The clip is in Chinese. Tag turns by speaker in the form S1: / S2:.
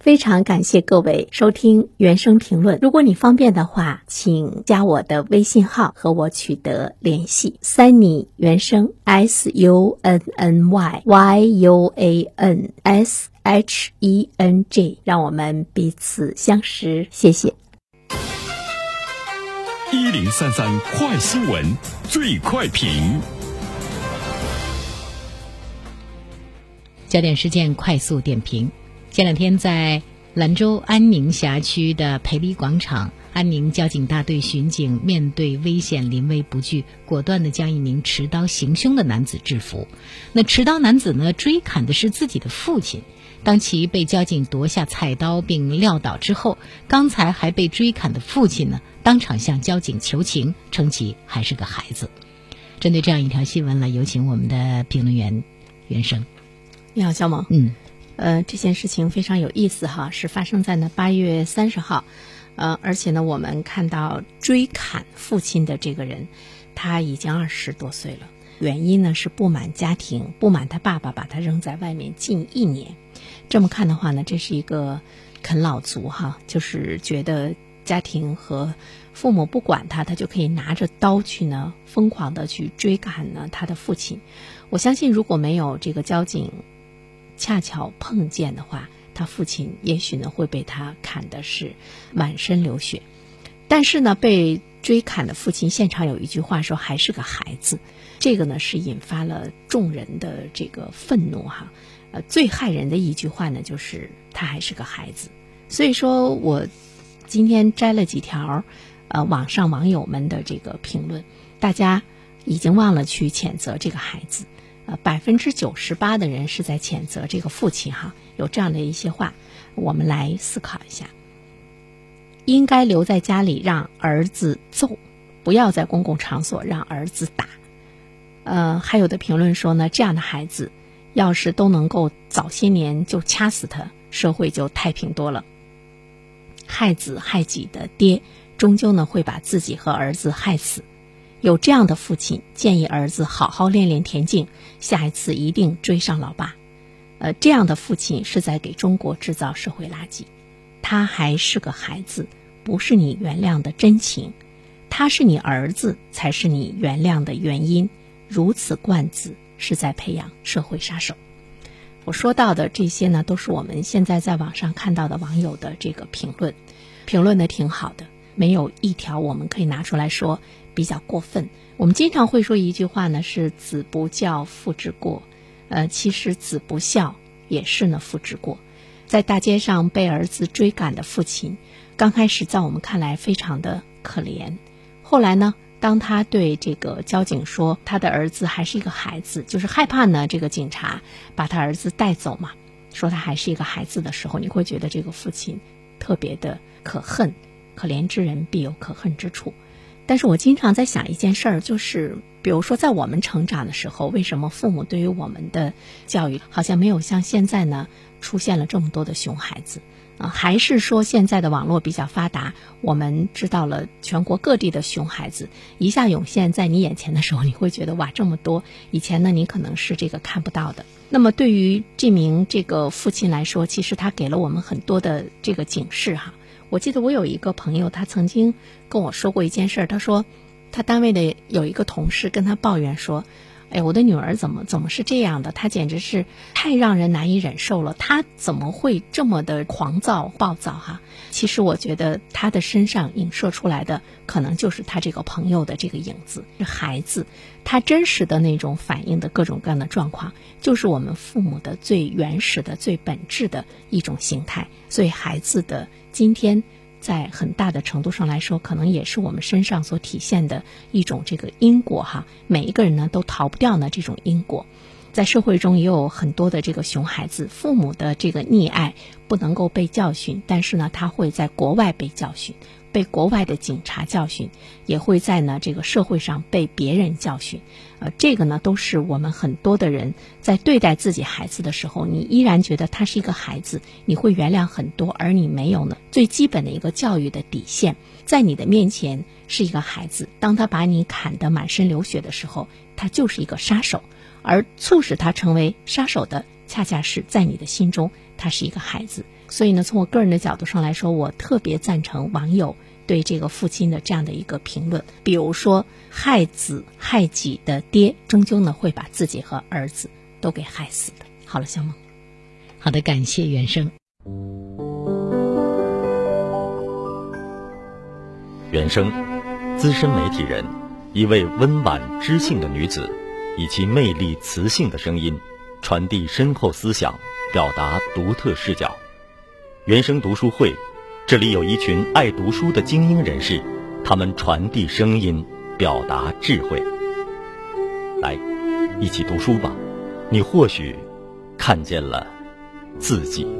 S1: 非常感谢各位收听原声评论。如果你方便的话，请加我的微信号和我取得联系。Sunny 原声 S U N N Y Y U A N S H E N G，让我们彼此相识。谢谢。
S2: 一零三三快新闻，最快评。
S3: 焦点事件快速点评。前两天，在兰州安宁辖区的培黎广场，安宁交警大队巡警面对危险临危不惧，果断地将一名持刀行凶的男子制服。那持刀男子呢，追砍的是自己的父亲。当其被交警夺下菜刀并撂倒之后，刚才还被追砍的父亲呢，当场向交警求情，称其还是个孩子。针对这样一条新闻，来有请我们的评论员袁生。
S1: 你好，肖萌。
S3: 嗯。
S1: 呃，这件事情非常有意思哈，是发生在呢八月三十号，呃，而且呢，我们看到追砍父亲的这个人，他已经二十多岁了，原因呢是不满家庭，不满他爸爸把他扔在外面近一年。这么看的话呢，这是一个啃老族哈，就是觉得家庭和父母不管他，他就可以拿着刀去呢疯狂的去追赶呢他的父亲。我相信如果没有这个交警。恰巧碰见的话，他父亲也许呢会被他砍的是满身流血。但是呢，被追砍的父亲现场有一句话说还是个孩子，这个呢是引发了众人的这个愤怒哈。呃，最害人的一句话呢就是他还是个孩子。所以说我今天摘了几条呃网上网友们的这个评论，大家已经忘了去谴责这个孩子。百分之九十八的人是在谴责这个父亲哈，有这样的一些话，我们来思考一下。应该留在家里让儿子揍，不要在公共场所让儿子打。呃，还有的评论说呢，这样的孩子要是都能够早些年就掐死他，社会就太平多了。害子害己的爹，终究呢会把自己和儿子害死。有这样的父亲，建议儿子好好练练田径，下一次一定追上老爸。呃，这样的父亲是在给中国制造社会垃圾。他还是个孩子，不是你原谅的真情。他是你儿子，才是你原谅的原因。如此惯子，是在培养社会杀手。我说到的这些呢，都是我们现在在网上看到的网友的这个评论，评论的挺好的，没有一条我们可以拿出来说。比较过分。我们经常会说一句话呢，是“子不教，父之过”。呃，其实子不孝也是呢父之过。在大街上被儿子追赶的父亲，刚开始在我们看来非常的可怜。后来呢，当他对这个交警说他的儿子还是一个孩子，就是害怕呢这个警察把他儿子带走嘛，说他还是一个孩子的时候，你会觉得这个父亲特别的可恨。可怜之人必有可恨之处。但是我经常在想一件事儿，就是比如说在我们成长的时候，为什么父母对于我们的教育好像没有像现在呢出现了这么多的熊孩子啊？还是说现在的网络比较发达，我们知道了全国各地的熊孩子一下涌现在你眼前的时候，你会觉得哇这么多，以前呢你可能是这个看不到的。那么对于这名这个父亲来说，其实他给了我们很多的这个警示哈。我记得我有一个朋友，他曾经跟我说过一件事儿。他说，他单位的有一个同事跟他抱怨说：“哎，我的女儿怎么怎么是这样的？她简直是太让人难以忍受了。她怎么会这么的狂躁暴躁？哈，其实我觉得她的身上映射出来的，可能就是他这个朋友的这个影子。孩子，他真实的那种反应的各种各样的状况，就是我们父母的最原始的、最本质的一种形态。所以孩子的。今天，在很大的程度上来说，可能也是我们身上所体现的一种这个因果哈。每一个人呢，都逃不掉呢这种因果。在社会中也有很多的这个熊孩子，父母的这个溺爱不能够被教训，但是呢，他会在国外被教训。被国外的警察教训，也会在呢这个社会上被别人教训，呃，这个呢都是我们很多的人在对待自己孩子的时候，你依然觉得他是一个孩子，你会原谅很多，而你没有呢最基本的一个教育的底线，在你的面前是一个孩子，当他把你砍得满身流血的时候，他就是一个杀手，而促使他成为杀手的，恰恰是在你的心中，他是一个孩子。所以呢，从我个人的角度上来说，我特别赞成网友对这个父亲的这样的一个评论。比如说，害子害己的爹，终究呢会把自己和儿子都给害死的。好了，小梦。
S3: 好的，感谢原生。
S4: 原生，资深媒体人，一位温婉知性的女子，以其魅力磁性的声音，传递深厚思想，表达独特视角。原生读书会，这里有一群爱读书的精英人士，他们传递声音，表达智慧。来，一起读书吧，你或许看见了自己。